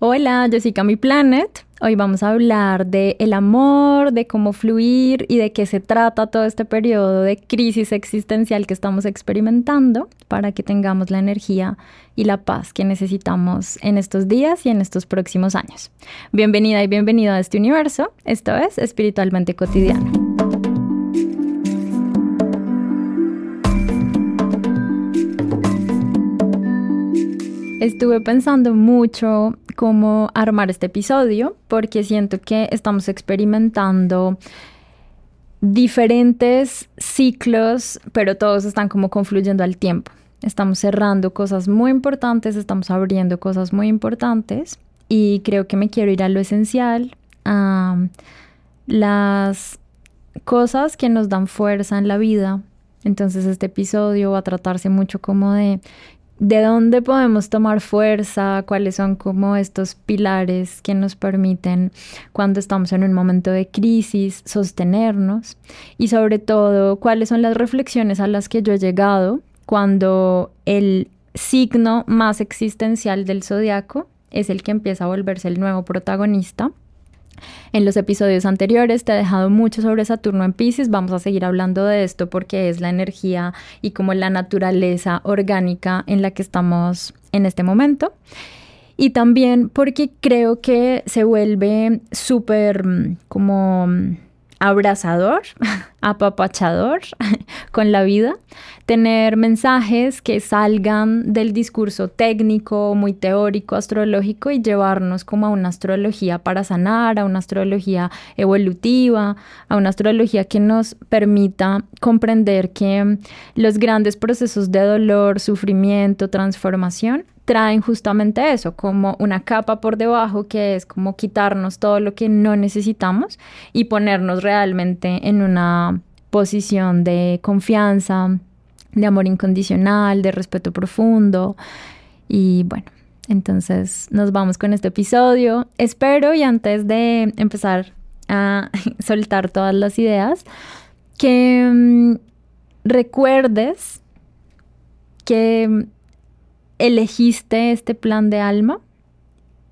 Hola, yo soy Planet. Hoy vamos a hablar de el amor, de cómo fluir y de qué se trata todo este periodo de crisis existencial que estamos experimentando para que tengamos la energía y la paz que necesitamos en estos días y en estos próximos años. Bienvenida y bienvenido a este universo. Esto es Espiritualmente Cotidiano. Estuve pensando mucho cómo armar este episodio porque siento que estamos experimentando diferentes ciclos, pero todos están como confluyendo al tiempo. Estamos cerrando cosas muy importantes, estamos abriendo cosas muy importantes y creo que me quiero ir a lo esencial, a las cosas que nos dan fuerza en la vida. Entonces este episodio va a tratarse mucho como de de dónde podemos tomar fuerza, cuáles son como estos pilares que nos permiten cuando estamos en un momento de crisis sostenernos y sobre todo cuáles son las reflexiones a las que yo he llegado cuando el signo más existencial del zodiaco es el que empieza a volverse el nuevo protagonista en los episodios anteriores te he dejado mucho sobre Saturno en Pisces. Vamos a seguir hablando de esto porque es la energía y como la naturaleza orgánica en la que estamos en este momento. Y también porque creo que se vuelve súper mm, como mm, abrazador, apapachador con la vida, tener mensajes que salgan del discurso técnico, muy teórico, astrológico y llevarnos como a una astrología para sanar, a una astrología evolutiva, a una astrología que nos permita comprender que los grandes procesos de dolor, sufrimiento, transformación traen justamente eso, como una capa por debajo que es como quitarnos todo lo que no necesitamos y ponernos realmente en una posición de confianza, de amor incondicional, de respeto profundo. Y bueno, entonces nos vamos con este episodio. Espero y antes de empezar a soltar todas las ideas, que mm, recuerdes que elegiste este plan de alma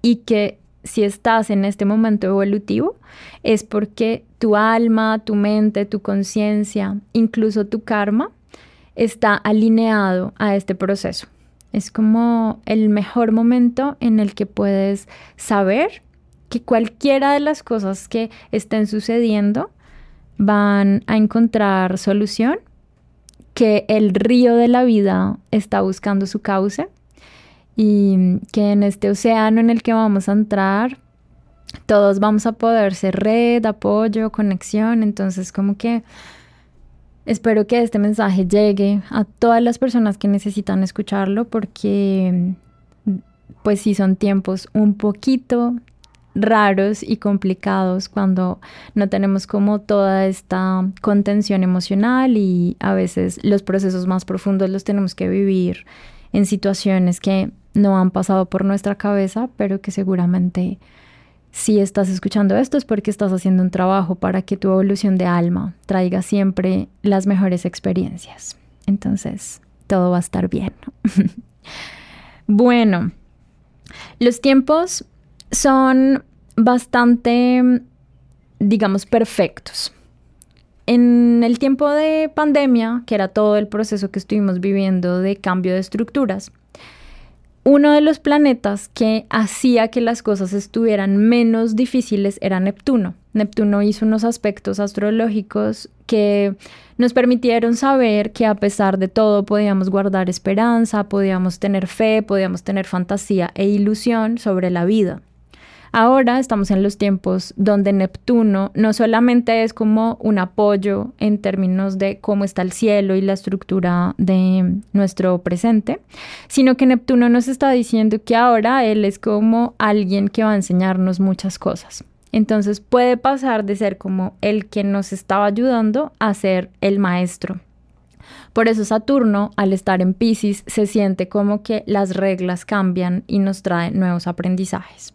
y que si estás en este momento evolutivo es porque tu alma, tu mente, tu conciencia, incluso tu karma, está alineado a este proceso. Es como el mejor momento en el que puedes saber que cualquiera de las cosas que estén sucediendo van a encontrar solución, que el río de la vida está buscando su cauce y que en este océano en el que vamos a entrar, todos vamos a poder ser red, apoyo, conexión. Entonces, como que espero que este mensaje llegue a todas las personas que necesitan escucharlo porque, pues sí, son tiempos un poquito raros y complicados cuando no tenemos como toda esta contención emocional y a veces los procesos más profundos los tenemos que vivir en situaciones que no han pasado por nuestra cabeza, pero que seguramente si estás escuchando esto es porque estás haciendo un trabajo para que tu evolución de alma traiga siempre las mejores experiencias. Entonces, todo va a estar bien. bueno, los tiempos son bastante, digamos, perfectos. En el tiempo de pandemia, que era todo el proceso que estuvimos viviendo de cambio de estructuras, uno de los planetas que hacía que las cosas estuvieran menos difíciles era Neptuno. Neptuno hizo unos aspectos astrológicos que nos permitieron saber que a pesar de todo podíamos guardar esperanza, podíamos tener fe, podíamos tener fantasía e ilusión sobre la vida. Ahora estamos en los tiempos donde Neptuno no solamente es como un apoyo en términos de cómo está el cielo y la estructura de nuestro presente, sino que Neptuno nos está diciendo que ahora él es como alguien que va a enseñarnos muchas cosas. Entonces puede pasar de ser como el que nos estaba ayudando a ser el maestro. Por eso Saturno, al estar en Pisces, se siente como que las reglas cambian y nos trae nuevos aprendizajes.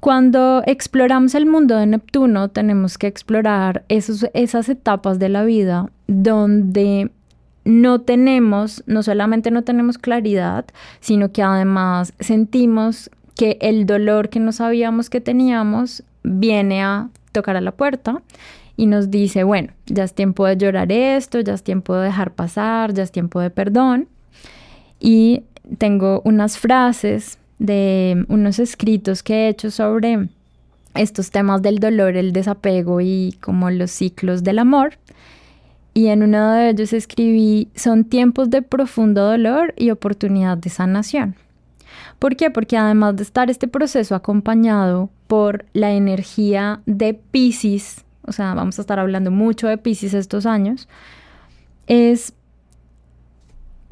Cuando exploramos el mundo de Neptuno, tenemos que explorar esas etapas de la vida donde no tenemos, no solamente no tenemos claridad, sino que además sentimos que el dolor que no sabíamos que teníamos viene a tocar a la puerta y nos dice, bueno, ya es tiempo de llorar esto, ya es tiempo de dejar pasar, ya es tiempo de perdón. Y tengo unas frases de unos escritos que he hecho sobre estos temas del dolor, el desapego y como los ciclos del amor. Y en uno de ellos escribí, son tiempos de profundo dolor y oportunidad de sanación. ¿Por qué? Porque además de estar este proceso acompañado por la energía de Pisces, o sea, vamos a estar hablando mucho de Pisces estos años, es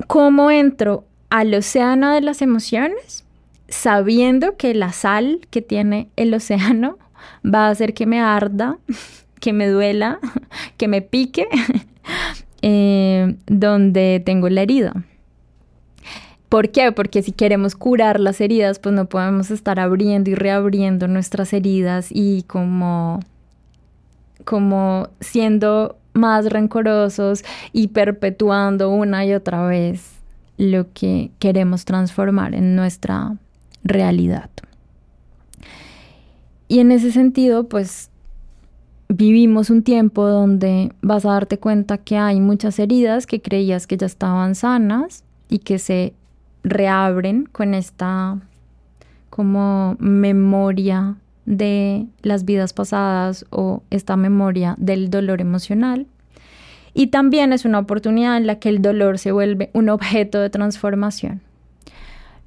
cómo entro al océano de las emociones sabiendo que la sal que tiene el océano va a hacer que me arda, que me duela, que me pique, eh, donde tengo la herida. ¿Por qué? Porque si queremos curar las heridas, pues no podemos estar abriendo y reabriendo nuestras heridas y como, como siendo más rencorosos y perpetuando una y otra vez lo que queremos transformar en nuestra realidad. Y en ese sentido, pues vivimos un tiempo donde vas a darte cuenta que hay muchas heridas que creías que ya estaban sanas y que se reabren con esta como memoria de las vidas pasadas o esta memoria del dolor emocional. Y también es una oportunidad en la que el dolor se vuelve un objeto de transformación.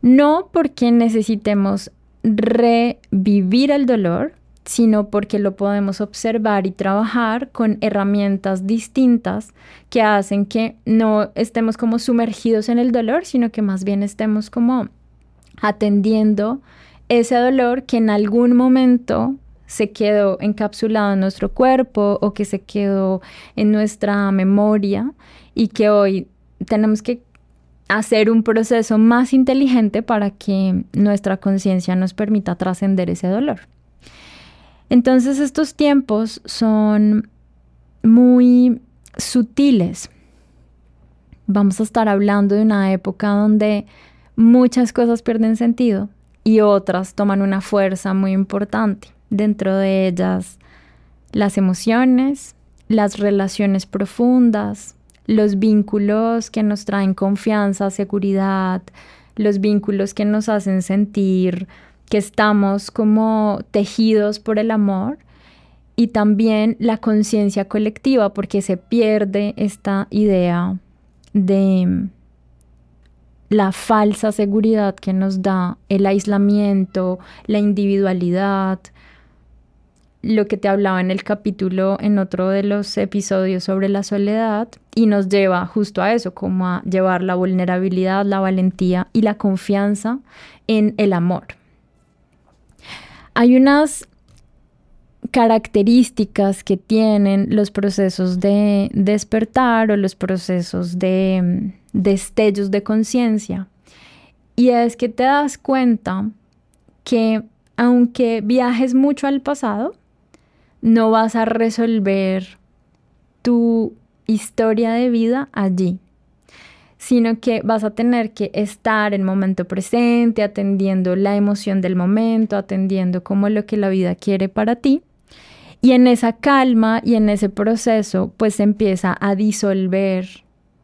No porque necesitemos revivir el dolor, sino porque lo podemos observar y trabajar con herramientas distintas que hacen que no estemos como sumergidos en el dolor, sino que más bien estemos como atendiendo ese dolor que en algún momento se quedó encapsulado en nuestro cuerpo o que se quedó en nuestra memoria y que hoy tenemos que hacer un proceso más inteligente para que nuestra conciencia nos permita trascender ese dolor. Entonces estos tiempos son muy sutiles. Vamos a estar hablando de una época donde muchas cosas pierden sentido y otras toman una fuerza muy importante dentro de ellas las emociones, las relaciones profundas, los vínculos que nos traen confianza, seguridad, los vínculos que nos hacen sentir que estamos como tejidos por el amor y también la conciencia colectiva porque se pierde esta idea de la falsa seguridad que nos da el aislamiento, la individualidad, lo que te hablaba en el capítulo, en otro de los episodios sobre la soledad, y nos lleva justo a eso, como a llevar la vulnerabilidad, la valentía y la confianza en el amor. Hay unas características que tienen los procesos de despertar o los procesos de mm, destellos de conciencia, y es que te das cuenta que aunque viajes mucho al pasado, no vas a resolver tu historia de vida allí, sino que vas a tener que estar en momento presente, atendiendo la emoción del momento, atendiendo como lo que la vida quiere para ti. Y en esa calma y en ese proceso, pues empieza a disolver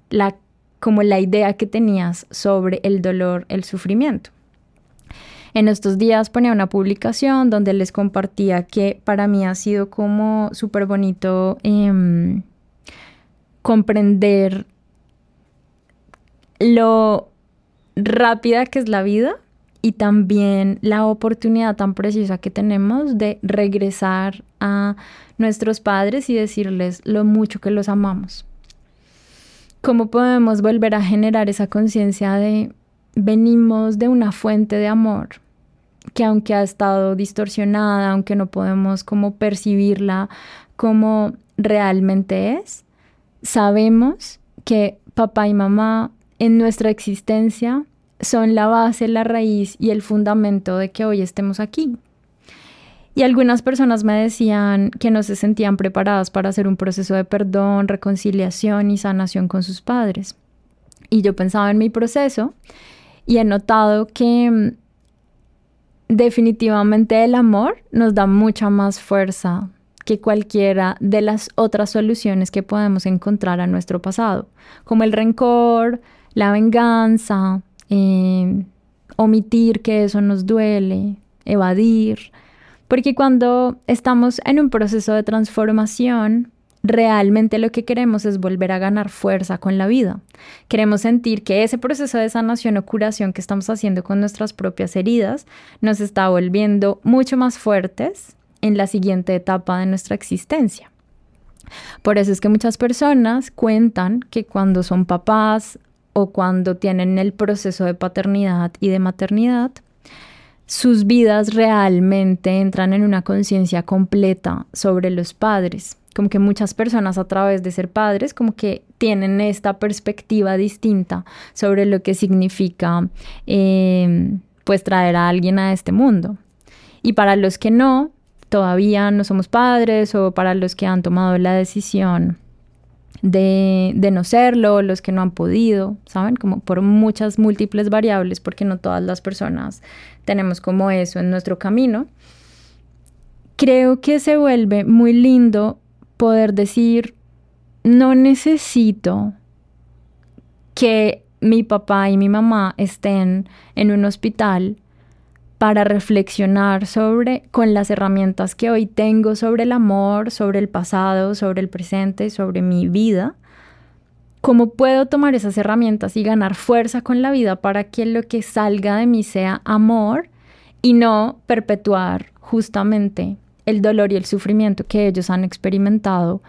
la, como la idea que tenías sobre el dolor, el sufrimiento. En estos días ponía una publicación donde les compartía que para mí ha sido como súper bonito em, comprender lo rápida que es la vida y también la oportunidad tan preciosa que tenemos de regresar a nuestros padres y decirles lo mucho que los amamos. ¿Cómo podemos volver a generar esa conciencia de venimos de una fuente de amor que aunque ha estado distorsionada, aunque no podemos como percibirla como realmente es, sabemos que papá y mamá en nuestra existencia son la base, la raíz y el fundamento de que hoy estemos aquí. Y algunas personas me decían que no se sentían preparadas para hacer un proceso de perdón, reconciliación y sanación con sus padres. Y yo pensaba en mi proceso y he notado que definitivamente el amor nos da mucha más fuerza que cualquiera de las otras soluciones que podemos encontrar a nuestro pasado, como el rencor, la venganza, eh, omitir que eso nos duele, evadir, porque cuando estamos en un proceso de transformación, realmente lo que queremos es volver a ganar fuerza con la vida. Queremos sentir que ese proceso de sanación o curación que estamos haciendo con nuestras propias heridas nos está volviendo mucho más fuertes en la siguiente etapa de nuestra existencia. Por eso es que muchas personas cuentan que cuando son papás o cuando tienen el proceso de paternidad y de maternidad, sus vidas realmente entran en una conciencia completa sobre los padres. Como que muchas personas a través de ser padres como que tienen esta perspectiva distinta sobre lo que significa eh, pues traer a alguien a este mundo. Y para los que no, todavía no somos padres o para los que han tomado la decisión de, de, no serlo, los que no han podido, ¿saben? Como por muchas múltiples variables, porque no todas las personas tenemos como eso en nuestro camino. Creo que se vuelve muy lindo poder decir, no necesito que mi papá y mi mamá estén en un hospital para reflexionar sobre, con las herramientas que hoy tengo sobre el amor, sobre el pasado, sobre el presente, sobre mi vida, cómo puedo tomar esas herramientas y ganar fuerza con la vida para que lo que salga de mí sea amor y no perpetuar justamente el dolor y el sufrimiento que ellos han experimentado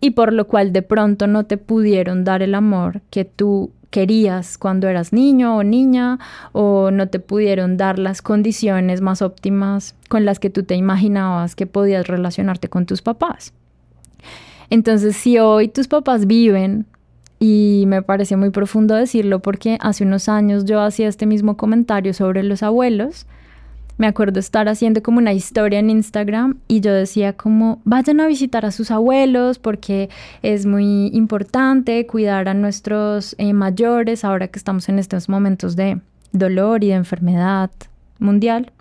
y por lo cual de pronto no te pudieron dar el amor que tú querías cuando eras niño o niña o no te pudieron dar las condiciones más óptimas con las que tú te imaginabas que podías relacionarte con tus papás. Entonces, si hoy tus papás viven, y me parece muy profundo decirlo porque hace unos años yo hacía este mismo comentario sobre los abuelos, me acuerdo estar haciendo como una historia en Instagram y yo decía como vayan a visitar a sus abuelos porque es muy importante cuidar a nuestros eh, mayores ahora que estamos en estos momentos de dolor y de enfermedad mundial.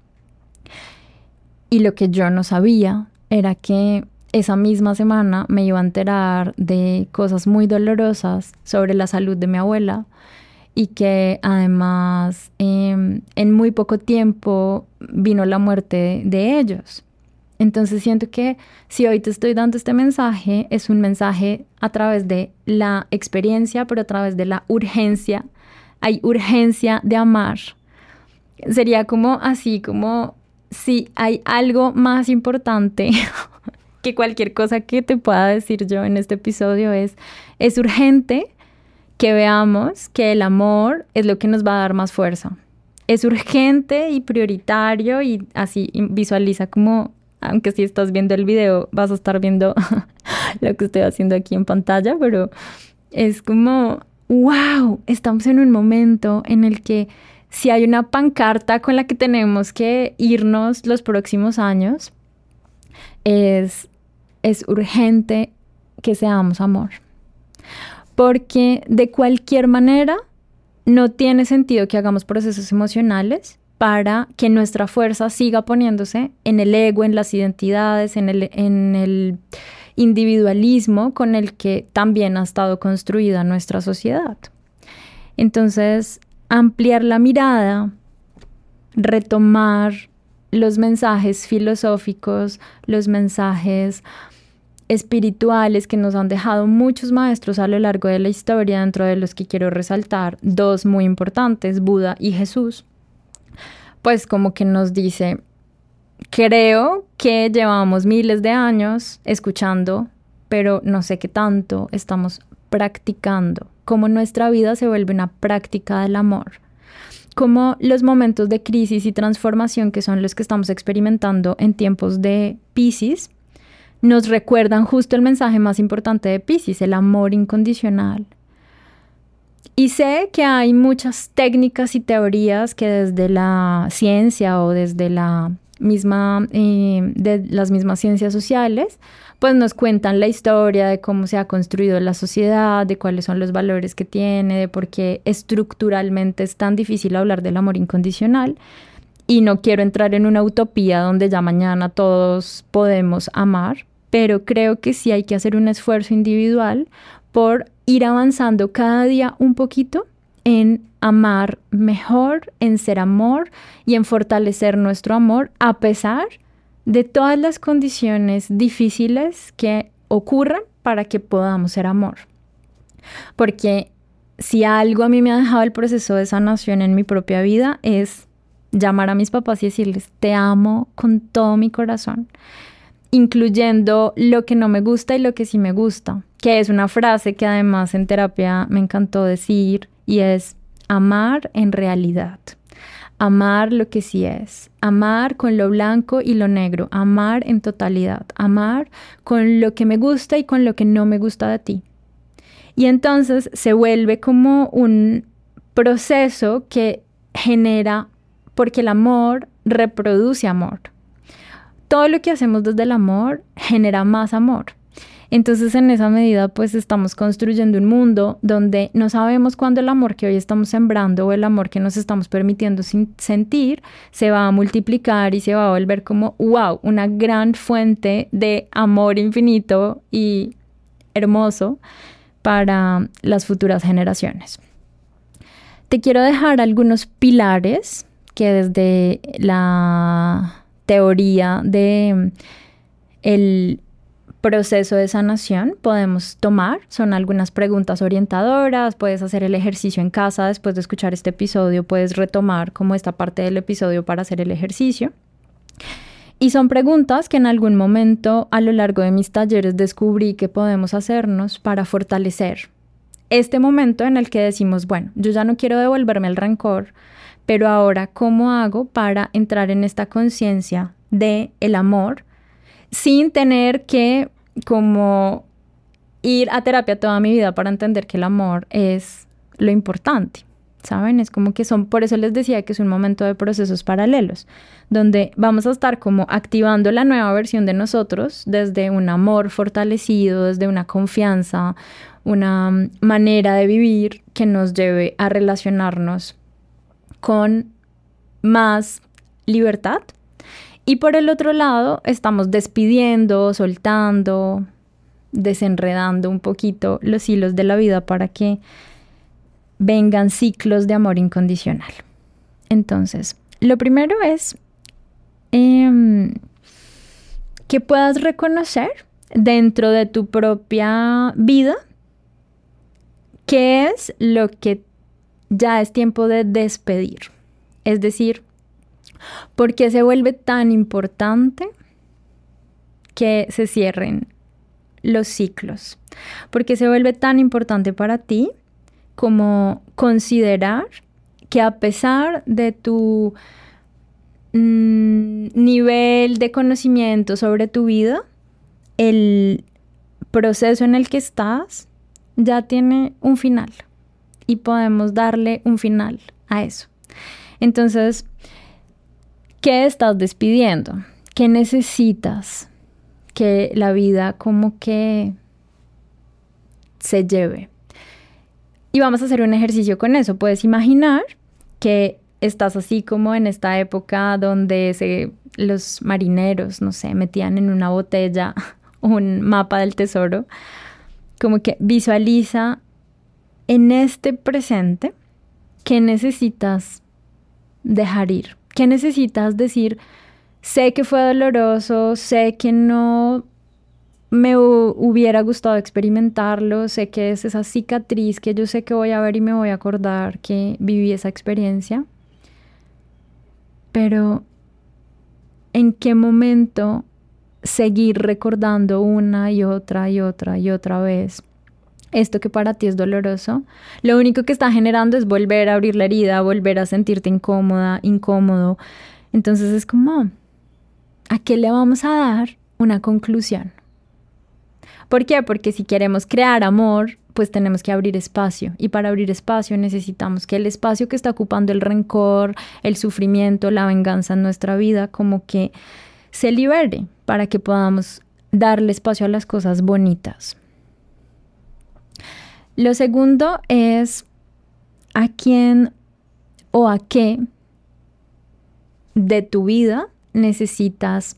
Y lo que yo no sabía era que esa misma semana me iba a enterar de cosas muy dolorosas sobre la salud de mi abuela y que además em, en muy poco tiempo vino la muerte de ellos. Entonces siento que si hoy te estoy dando este mensaje, es un mensaje a través de la experiencia, pero a través de la urgencia. Hay urgencia de amar. Sería como así, como si hay algo más importante que cualquier cosa que te pueda decir yo en este episodio es, es urgente que veamos que el amor es lo que nos va a dar más fuerza. Es urgente y prioritario y así visualiza como, aunque si estás viendo el video vas a estar viendo lo que estoy haciendo aquí en pantalla, pero es como, wow, estamos en un momento en el que si hay una pancarta con la que tenemos que irnos los próximos años, es, es urgente que seamos amor porque de cualquier manera no tiene sentido que hagamos procesos emocionales para que nuestra fuerza siga poniéndose en el ego, en las identidades, en el, individualismo con el que también ha estado construida nuestra sociedad. Entonces, ampliar la mirada, retomar los mensajes filosóficos, los mensajes espirituales que nos han dejado muchos maestros a lo largo de la historia, dentro de los que quiero resaltar dos muy importantes, Buda y Jesús, pues como que nos dice, creo que llevamos miles de años escuchando, pero no sé qué tanto estamos practicando, cómo nuestra vida se vuelve una práctica del amor, como los momentos de crisis y transformación que son los que estamos experimentando en tiempos de Pisces, nos recuerdan justo el mensaje más importante de Pisces, el amor incondicional. Y sé que hay muchas técnicas y teorías que desde la ciencia o desde eh, las mismas ciencias sociales, pues nos cuentan la historia de cómo se ha construido la sociedad, de cuáles son los valores que tiene, de por qué estructuralmente es tan difícil hablar del amor incondicional. y no quiero entrar en una utopía donde ya mañana todos podemos amar, pero creo que sí hay que hacer un esfuerzo individual por ir avanzando cada día un poquito en amar mejor, en ser amor y en fortalecer nuestro amor a pesar de todas las condiciones difíciles que ocurran para que podamos ser amor. Porque si algo a mí me ha dejado el proceso de sanación en mi propia vida es llamar a mis papás y decirles, te amo con todo mi corazón, incluyendo lo que no me gusta y lo que sí me gusta, que es una frase que además en terapia me encantó decir y es amar en realidad. Amar lo que sí es, amar con lo blanco y lo negro, amar en totalidad, amar con lo que me gusta y con lo que no me gusta de ti. Y entonces se vuelve como un proceso que genera, porque el amor reproduce amor. Todo lo que hacemos desde el amor genera más amor. Entonces en esa medida pues estamos construyendo un mundo donde no sabemos cuándo el amor que hoy estamos sembrando o el amor que nos estamos permitiendo sentir se va a multiplicar y se va a volver como wow, una gran fuente de amor infinito y hermoso para las futuras generaciones. Te quiero dejar algunos pilares que desde la teoría de el proceso de sanación podemos tomar. Son algunas preguntas orientadoras, puedes hacer el ejercicio en casa después de escuchar este episodio, puedes retomar como esta parte del episodio para hacer el ejercicio. Y son preguntas que en algún momento a lo largo de mis talleres descubrí que podemos hacernos para fortalecer este momento en el que decimos, bueno, yo ya no quiero devolverme el rencor, pero ahora, ¿cómo hago para entrar en esta conciencia de el amor sin tener que como ir a terapia toda mi vida para entender que el amor es lo importante? ¿saben? Es como que son, por eso les decía que es un momento de procesos paralelos, donde vamos a estar como activando la nueva versión de nosotros desde un amor fortalecido, desde una confianza, una manera de vivir que nos lleve a relacionarnos con más libertad. Y por el otro lado, estamos despidiendo, soltando, desenredando un poquito los hilos de la vida para que vengan ciclos de amor incondicional. Entonces, lo primero es em, que puedas reconocer dentro de tu propia vida qué es lo que ya es tiempo de despedir. Es decir, ¿por qué se vuelve tan importante que se cierren los ciclos? ¿Por qué se vuelve tan importante para ti como considerar que a pesar de tu mm, nivel de conocimiento sobre tu vida, el proceso en el que estás ya tiene un final y podemos darle un final a eso. Entonces, ¿qué estás despidiendo? ¿Qué necesitas que la vida como que se lleve? Y vamos a hacer un ejercicio con eso. Puedes imaginar que estás así como en esta época donde se, los marineros, no sé, metían en una botella un mapa del tesoro. Como que visualiza en este presente qué necesitas dejar ir. ¿Qué necesitas decir? Sé que fue doloroso, sé que no me hubiera gustado experimentarlo, sé que es esa cicatriz que yo sé que voy a ver y me voy a acordar que viví esa experiencia, pero ¿en qué momento seguir recordando una y otra y otra y otra vez esto que para ti es doloroso? Lo único que está generando es volver a abrir la herida, volver a sentirte incómoda, incómodo. Entonces es como, ¿a qué le vamos a dar una conclusión? ¿Por qué? Porque si queremos crear amor, pues tenemos que abrir espacio. Y para abrir espacio necesitamos que el espacio que está ocupando el rencor, el sufrimiento, la venganza en nuestra vida, como que se libere para que podamos darle espacio a las cosas bonitas. Lo segundo es a quién o a qué de tu vida necesitas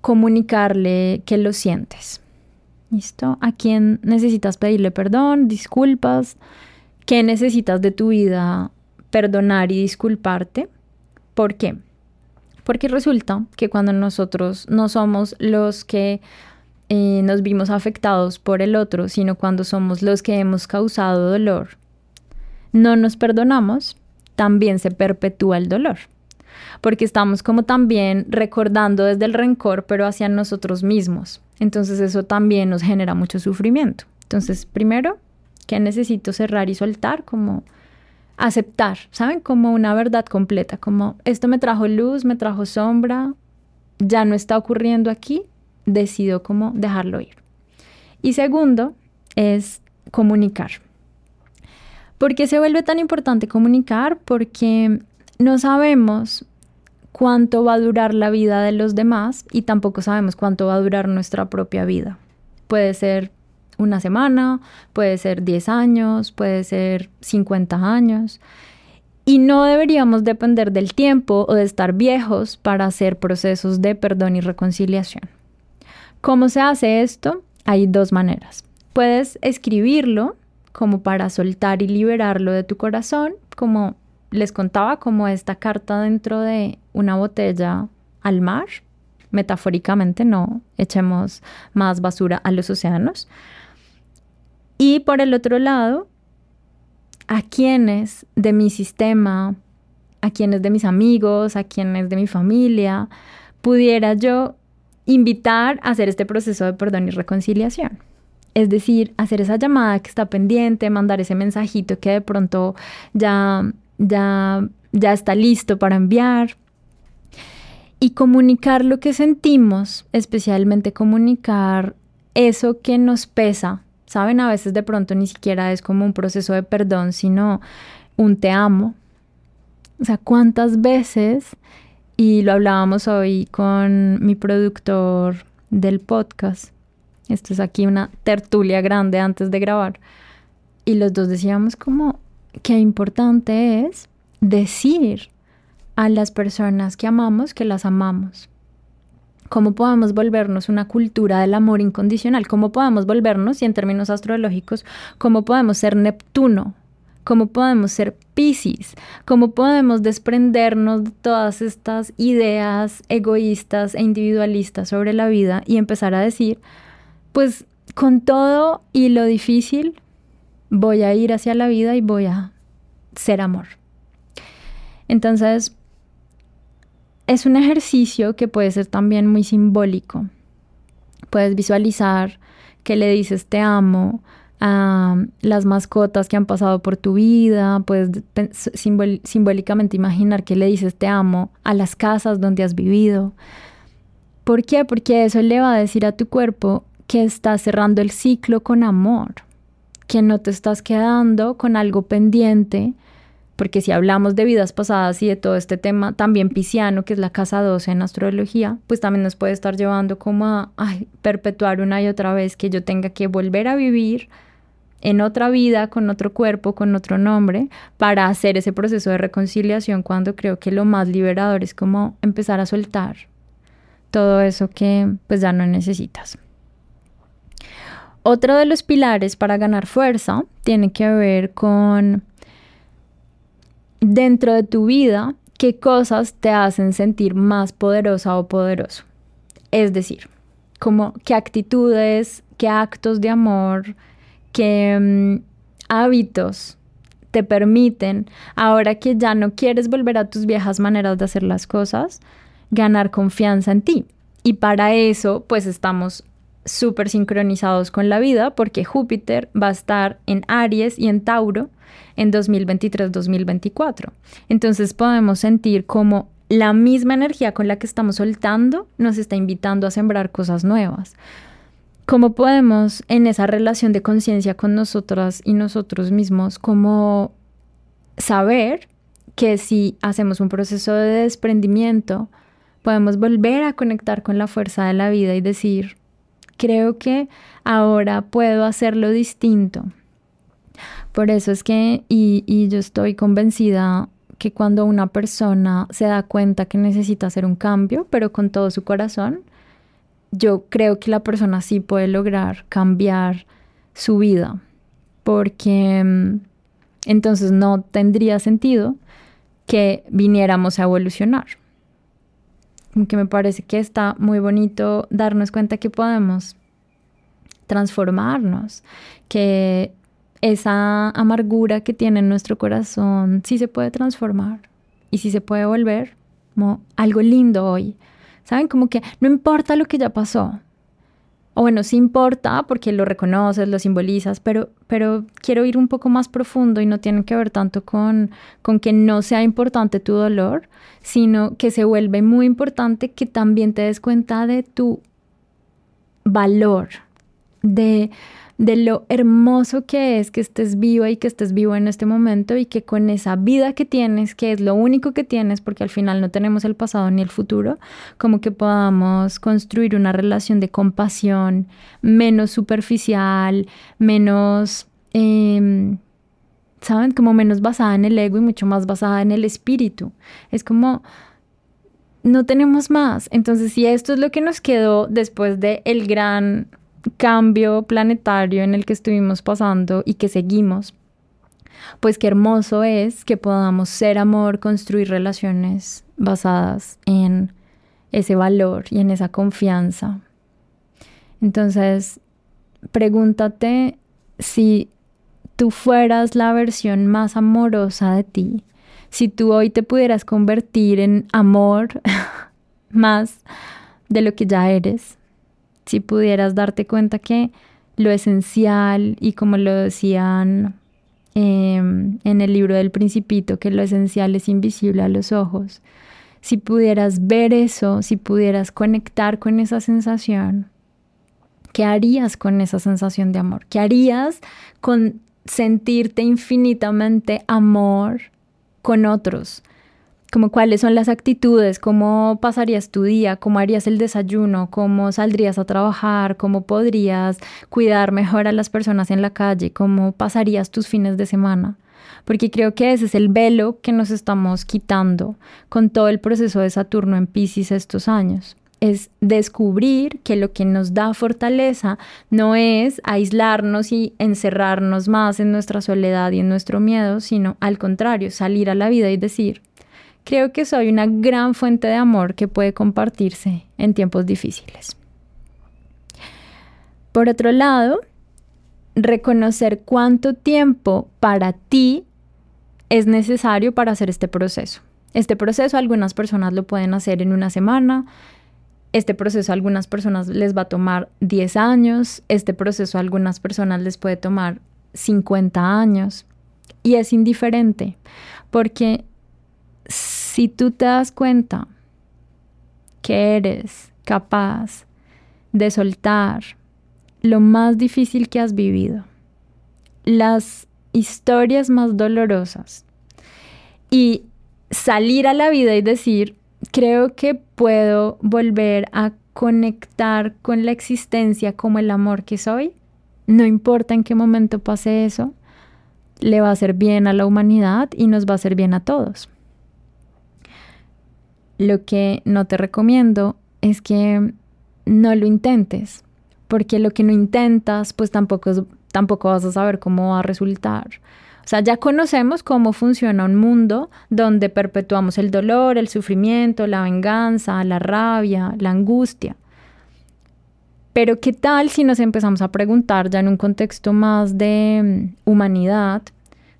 comunicarle que lo sientes. ¿Listo? ¿A quién necesitas pedirle perdón, disculpas? ¿Qué necesitas de tu vida perdonar y disculparte? ¿Por qué? Porque resulta que cuando nosotros no somos los que eh, nos vimos afectados por el otro, sino cuando somos los que hemos causado dolor, no nos perdonamos, también se perpetúa el dolor porque estamos como también recordando desde el rencor, pero hacia nosotros mismos. Entonces eso también nos genera mucho sufrimiento. Entonces, primero, ¿qué necesito cerrar y soltar? Como aceptar, ¿saben? Como una verdad completa, como esto me trajo luz, me trajo sombra, ya no está ocurriendo aquí, decido como dejarlo ir. Y segundo, es comunicar. ¿Por qué se vuelve tan importante comunicar? Porque no sabemos cuánto va a durar la vida de los demás y tampoco sabemos cuánto va a durar nuestra propia vida. Puede ser una semana, puede ser 10 años, puede ser 50 años. Y no deberíamos depender del tiempo o de estar viejos para hacer procesos de perdón y reconciliación. ¿Cómo se hace esto? Hay dos maneras. Puedes escribirlo como para soltar y liberarlo de tu corazón, como les contaba como esta carta dentro de una botella al mar, metafóricamente no echemos más basura a los océanos. Y por el otro lado, a quienes de mi sistema, a quienes de mis amigos, a quienes de mi familia, pudiera yo invitar a hacer este proceso de perdón y reconciliación. Es decir, hacer esa llamada que está pendiente, mandar ese mensajito que de pronto ya ya, ya está listo para enviar. Y comunicar lo que sentimos, especialmente comunicar eso que nos pesa. Saben, a veces de pronto ni siquiera es como un proceso de perdón, sino un te amo. O sea, ¿cuántas veces? Y lo hablábamos hoy con mi productor del podcast. Esto es aquí una tertulia grande antes de grabar. Y los dos decíamos como, qué importante es decir a las personas que amamos que las amamos. ¿Cómo podemos volvernos una cultura del amor incondicional? ¿Cómo podemos volvernos, y en términos astrológicos, cómo podemos ser Neptuno? ¿Cómo podemos ser Pisces? ¿Cómo podemos desprendernos de todas estas ideas egoístas e individualistas sobre la vida y empezar a decir, pues con todo y lo difícil, voy a ir hacia la vida y voy a ser amor. Entonces, es un ejercicio que puede ser también muy simbólico. Puedes visualizar que le dices te amo a las mascotas que han pasado por tu vida, puedes simbólicamente imaginar que le dices te amo a las casas donde has vivido. ¿Por qué? Porque eso le va a decir a tu cuerpo que está cerrando el ciclo con amor que no te estás quedando con algo pendiente, porque si hablamos de vidas pasadas y de todo este tema también pisciano, que es la casa 12 en astrología, pues también nos puede estar llevando como a perpetuar una y otra vez que yo tenga que volver a vivir en otra vida, con otro cuerpo, con otro nombre, para hacer ese proceso de reconciliación cuando creo que lo más liberador es como empezar a soltar todo eso que pues ya no necesitas. Otro de los pilares para ganar fuerza tiene que ver con dentro de tu vida qué cosas te hacen sentir más poderosa o poderoso. Es decir, como qué actitudes, qué actos de amor, qué mm, hábitos te permiten, ahora que ya no quieres volver a tus viejas maneras de hacer las cosas, ganar confianza en ti. Y para eso, pues estamos súper sincronizados con la vida porque Júpiter va a estar en Aries y en Tauro en 2023-2024. Entonces podemos sentir como la misma energía con la que estamos soltando nos está invitando a sembrar cosas nuevas. ¿Cómo podemos en esa relación de conciencia con nosotras y nosotros mismos, como saber que si hacemos un proceso de desprendimiento, podemos volver a conectar con la fuerza de la vida y decir, creo que ahora puedo hacerlo distinto. Por eso es que, y, yo estoy convencida que cuando una persona se da cuenta que necesita hacer un cambio, pero con todo su corazón, yo creo que la persona sí puede lograr cambiar su vida, porque mm, entonces no tendría sentido que viniéramos a evolucionar. Aunque me parece que está muy bonito darnos cuenta que podemos transformarnos, que esa amargura que tiene en nuestro corazón sí se puede transformar y sí se puede volver como algo lindo hoy. ¿Saben? Como que no importa lo que ya pasó. O bueno, sí importa porque lo reconoces, lo simbolizas, pero, pero quiero ir un poco más profundo y no tiene que ver tanto con, con que no sea importante tu dolor, sino que se vuelve muy importante que también te des cuenta de tu valor, de, de lo hermoso que es que estés viva y que estés vivo en este momento y que con esa vida que tienes, que es lo único que tienes, porque al final no tenemos el pasado ni el futuro, como que podamos construir una relación de compasión menos superficial, menos... Em, ¿Saben? Como menos basada en el ego y mucho más basada en el espíritu. Es como, no tenemos más. Entonces, si esto es lo que nos quedó después de el gran cambio planetario en el que estuvimos pasando y que seguimos, pues qué hermoso es que podamos ser amor, construir relaciones basadas en ese valor y en esa confianza. Entonces, pregúntate si tú fueras la versión más amorosa de ti, si tú hoy te pudieras convertir en amor más de lo que ya eres, si pudieras darte cuenta que lo esencial y como lo decían em, en el libro del principito, que lo esencial es invisible a los ojos, si pudieras ver eso, si pudieras conectar con esa sensación, ¿qué harías con esa sensación de amor? ¿Qué harías con sentirte infinitamente amor con otros? Como cuáles son las actitudes, cómo pasarías tu día, cómo harías el desayuno, cómo saldrías a trabajar, cómo podrías cuidar mejor a las personas en la calle, cómo pasarías tus fines de semana. Porque creo que ese es el velo que nos estamos quitando con todo el proceso de Saturno en Pisces estos años. Es descubrir que lo que nos da fortaleza no es aislarnos y encerrarnos más en nuestra soledad y en nuestro miedo, sino al contrario, salir a la vida y decir, creo que soy una gran fuente de amor que puede compartirse en tiempos difíciles. Por otro lado, reconocer cuánto tiempo para ti es necesario para hacer este proceso. Este proceso algunas personas lo pueden hacer en una semana, este proceso a algunas personas les va a tomar 10 años, este proceso a algunas personas les puede tomar 50 años y es indiferente porque si tú te das cuenta que eres capaz de soltar lo más difícil que has vivido, las historias más dolorosas y salir a la vida y decir, creo que puedo volver a conectar con la existencia como el amor que soy, no importa en qué momento pase eso, le va a hacer bien a la humanidad y nos va a hacer bien a todos. Lo que no te recomiendo es que no lo intentes, porque lo que no intentas, pues tampoco, tampoco vas a saber cómo va a resultar. O sea, ya conocemos cómo funciona un mundo donde perpetuamos el dolor, el sufrimiento, la venganza, la rabia, la angustia. Pero ¿qué tal si nos empezamos a preguntar ya en un contexto más de mm, humanidad,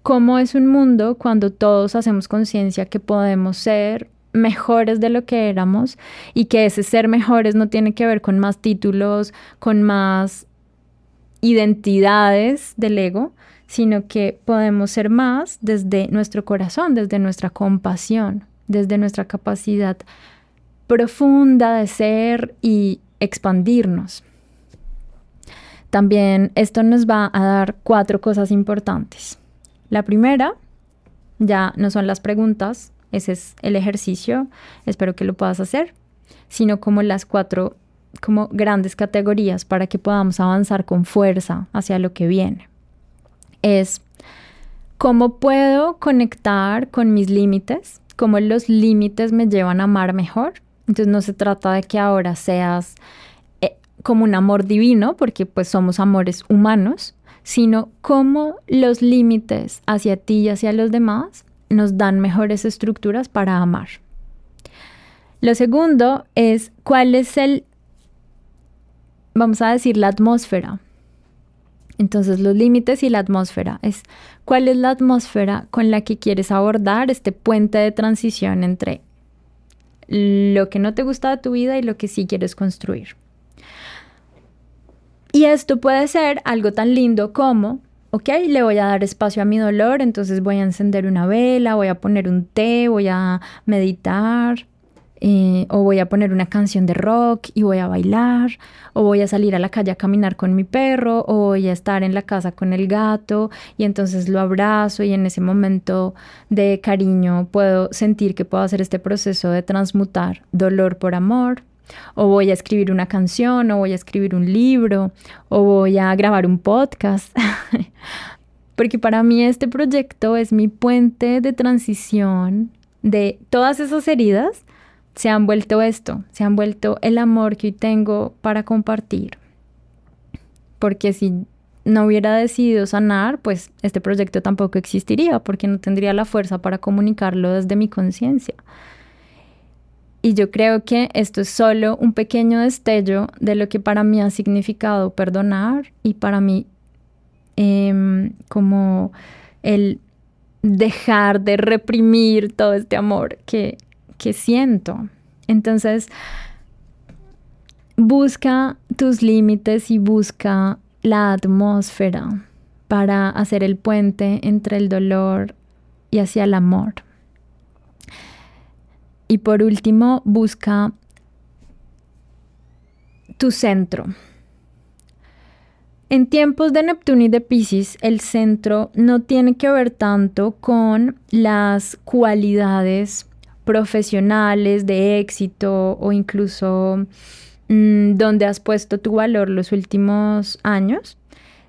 cómo es un mundo cuando todos hacemos conciencia que podemos ser mejores de lo que éramos y que ese ser mejores no tiene que ver con más títulos, con más identidades del ego, sino que podemos ser más desde nuestro corazón, desde nuestra compasión, desde nuestra capacidad profunda de ser y expandirnos. También esto nos va a dar cuatro cosas importantes. La primera, ya no son las preguntas, ese es el ejercicio, espero que lo puedas hacer, sino como las cuatro como grandes categorías para que podamos avanzar con fuerza hacia lo que viene. Es ¿Cómo puedo conectar con mis límites? ¿Cómo los límites me llevan a amar mejor? Entonces no se trata de que ahora seas eh, como un amor divino, porque pues somos amores humanos, sino cómo los límites hacia ti y hacia los demás nos dan mejores estructuras para amar. Lo segundo es cuál es el, vamos a decir, la atmósfera entonces los límites y la atmósfera es cuál es la atmósfera con la que quieres abordar este puente de transición entre lo que no te gusta de tu vida y lo que sí quieres construir. Y esto puede ser algo tan lindo como, ok, le voy a dar espacio a mi dolor, entonces voy a encender una vela, voy a poner un té, voy a meditar, eh, o voy a poner una canción de rock y voy a bailar, o voy a salir a la calle a caminar con mi perro, o voy a estar en la casa con el gato y entonces lo abrazo y en ese momento de cariño puedo sentir que puedo hacer este proceso de transmutar dolor por amor. O voy a escribir una canción, o voy a escribir un libro, o voy a grabar un podcast. Porque para mí este proyecto es mi puente de transición de todas esas heridas se han vuelto esto, se han vuelto el amor que hoy tengo para compartir. Porque si no hubiera decidido sanar, pues este proyecto tampoco existiría, porque no tendría la fuerza para comunicarlo desde mi conciencia. Y yo creo que esto es solo un pequeño destello de lo que para mí ha significado perdonar y para mí em, como el dejar de reprimir todo este amor que que siento. Entonces, busca tus límites y busca la atmósfera para hacer el puente entre el dolor y hacia el amor. Y por último, busca tu centro. En tiempos de Neptuno y de Pisces, el centro no tiene que ver tanto con las cualidades profesionales de éxito o incluso mm, donde has puesto tu valor los últimos años,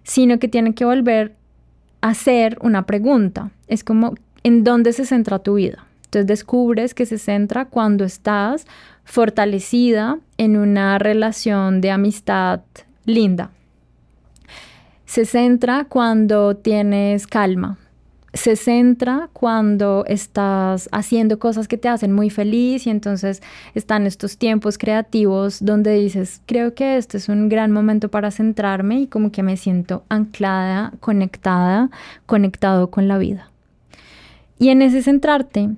sino que tiene que volver a hacer una pregunta. Es como, ¿en dónde se centra tu vida? Entonces descubres que se centra cuando estás fortalecida en una relación de amistad linda. Se centra cuando tienes calma, se centra cuando estás haciendo cosas que te hacen muy feliz y entonces están estos tiempos creativos donde dices, creo que este es un gran momento para centrarme y como que me siento anclada, conectada, conectado con la vida. Y en ese centrarte,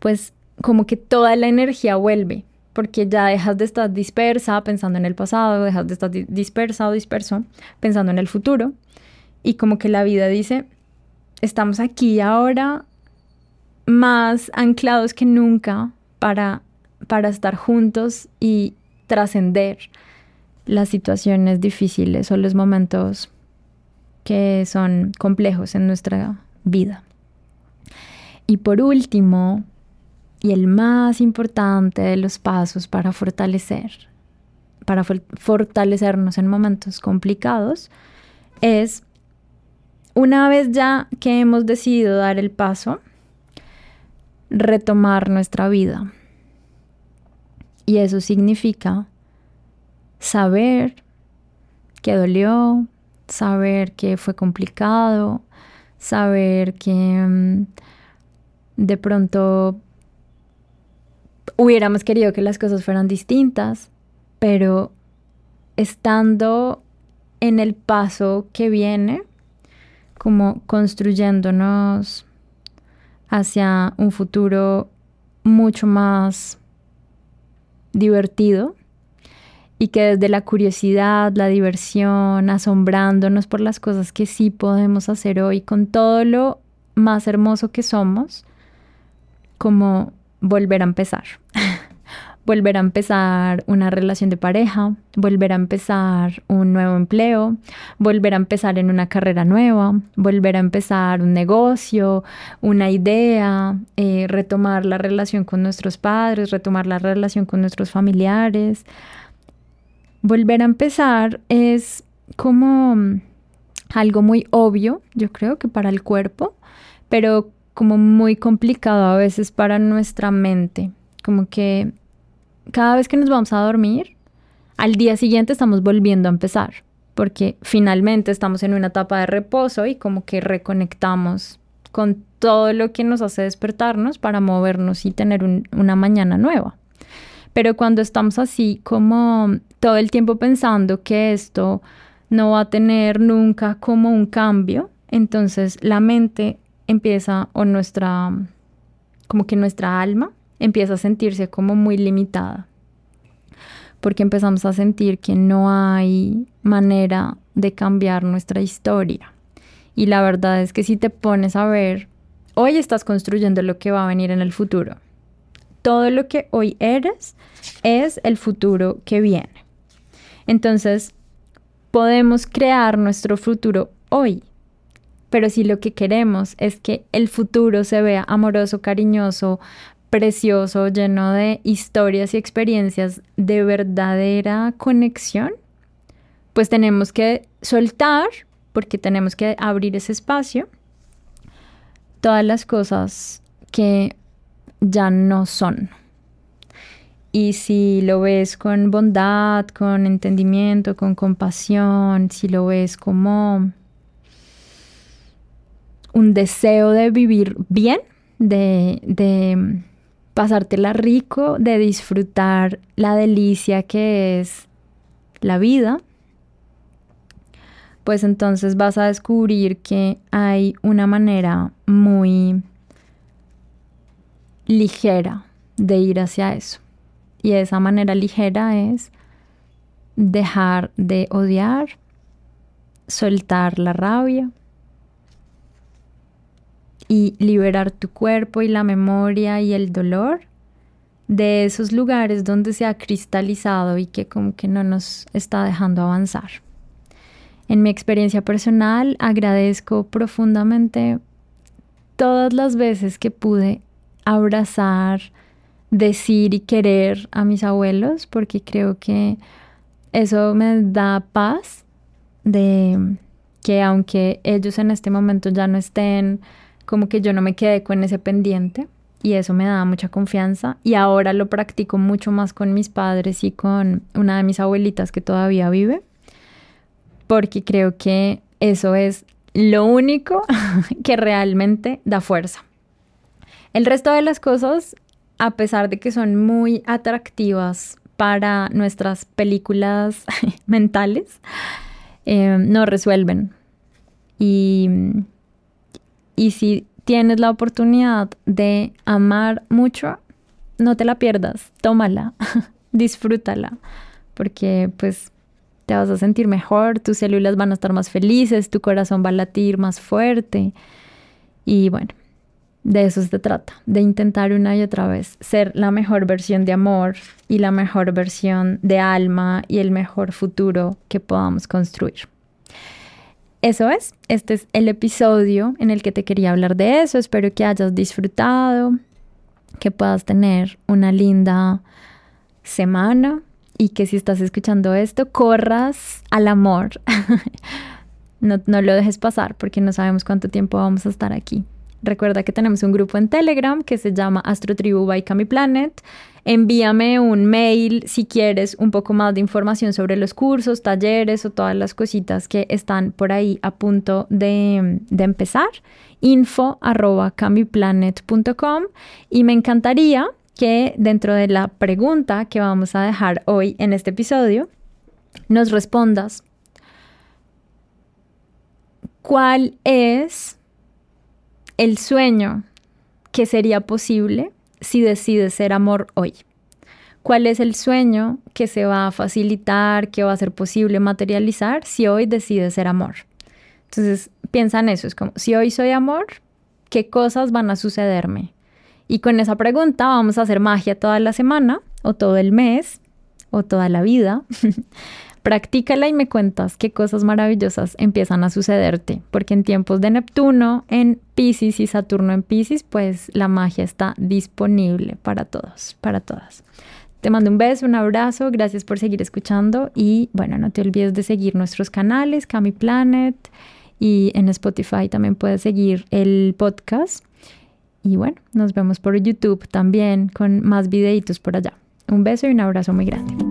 pues como que toda la energía vuelve, porque ya dejas de estar dispersa pensando en el pasado, dejas de estar dispersa o disperso pensando en el futuro y como que la vida dice, estamos aquí ahora más anclados que nunca para, para estar juntos y trascender las situaciones difíciles o los momentos que son complejos en nuestra vida. Y por último, y el más importante de los pasos para fortalecer, para fortalecernos en momentos complicados, es una vez ya que hemos decidido dar el paso, retomar nuestra vida. Y eso significa saber que dolió, saber que fue complicado, saber que mm, de pronto hubiéramos querido que las cosas fueran distintas, pero estando en el paso que viene, como construyéndonos hacia un futuro mucho más divertido y que desde la curiosidad, la diversión, asombrándonos por las cosas que sí podemos hacer hoy con todo lo más hermoso que somos, como volver a empezar. volver a empezar una relación de pareja, volver a empezar un nuevo empleo, volver a empezar en una carrera nueva, volver a empezar un negocio, una idea, eh, retomar la relación con nuestros padres, retomar la relación con nuestros familiares. Volver a empezar es como algo muy obvio, yo creo que para el cuerpo, pero como muy complicado a veces para nuestra mente. Como que cada vez que nos vamos a dormir, al día siguiente estamos volviendo a empezar, porque finalmente estamos en una etapa de reposo y como que reconectamos con todo lo que nos hace despertarnos para movernos y tener una mañana nueva. Pero cuando estamos así como todo el tiempo pensando que esto no va a tener nunca como un cambio, entonces la mente empieza o nuestra, como que nuestra alma empieza a sentirse como muy limitada, porque empezamos a sentir que no hay manera de cambiar nuestra historia. Y la verdad es que si te pones a ver, hoy estás construyendo lo que va a venir en el futuro. Todo lo que hoy eres es el futuro que viene. Entonces, podemos crear nuestro futuro hoy. Pero si lo que queremos es que el futuro se vea amoroso, cariñoso, precioso, lleno de historias y experiencias de verdadera conexión, pues tenemos que soltar, porque tenemos que abrir ese espacio, todas las cosas que ya no son. Y si lo ves con bondad, con entendimiento, con compasión, si lo ves como un deseo de vivir bien, de, de pasártela rico, de disfrutar la delicia que es la vida, pues entonces vas a descubrir que hay una manera muy ligera de ir hacia eso. Y esa manera ligera es dejar de odiar, soltar la rabia y liberar tu cuerpo y la memoria y el dolor de esos lugares donde se ha cristalizado y que como que no nos está dejando avanzar. En mi experiencia personal agradezco profundamente todas las veces que pude abrazar, decir y querer a mis abuelos, porque creo que eso me da paz de que aunque ellos en este momento ya no estén, como que yo no me quedé con ese pendiente y eso me da mucha confianza y ahora lo practico mucho más con mis padres y con una de mis abuelitas que todavía vive, porque creo que eso es lo único que realmente da fuerza. El resto de las cosas a pesar de que son muy atractivas para nuestras películas mentales, eh, no resuelven. Y, y si tienes la oportunidad de amar mucho, no te la pierdas, tómala, disfrútala, porque pues te vas a sentir mejor, tus células van a estar más felices, tu corazón va a latir más fuerte. Y bueno, de eso se trata, de intentar una y otra vez ser la mejor versión de amor y la mejor versión de alma y el mejor futuro que podamos construir. Eso es, este es el episodio en el que te quería hablar de eso. Espero que hayas disfrutado, que puedas tener una linda semana y que si estás escuchando esto, corras al amor. no, no lo dejes pasar porque no sabemos cuánto tiempo vamos a estar aquí. Recuerda que tenemos un grupo en Telegram que se llama Astrotribu by Cami Planet. Envíame un mail si quieres un poco más de información sobre los cursos, talleres o todas las cositas que están por ahí a punto de, empezar. Info arroba y me encantaría que dentro de la pregunta que vamos a dejar hoy en este episodio nos respondas cuál es el sueño que sería posible si decides ser amor hoy. ¿Cuál es el sueño que se va a facilitar, que va a ser posible materializar si hoy decides ser amor? Entonces, piensa en eso, es como, si hoy soy amor, ¿qué cosas van a sucederme? Y con esa pregunta vamos a hacer magia toda la semana, o todo el mes, o toda la vida, Practícala y me cuentas qué cosas maravillosas empiezan a sucederte, porque en tiempos de Neptuno en Pisces y Saturno en Pisces, pues la magia está disponible para todos, para todas. Te mando un beso, un abrazo, gracias por seguir escuchando y bueno, no te olvides de seguir nuestros canales, Cami Planet y en Spotify también puedes seguir el podcast. Y bueno, nos vemos por YouTube también con más videitos por allá. Un beso y un abrazo muy grande.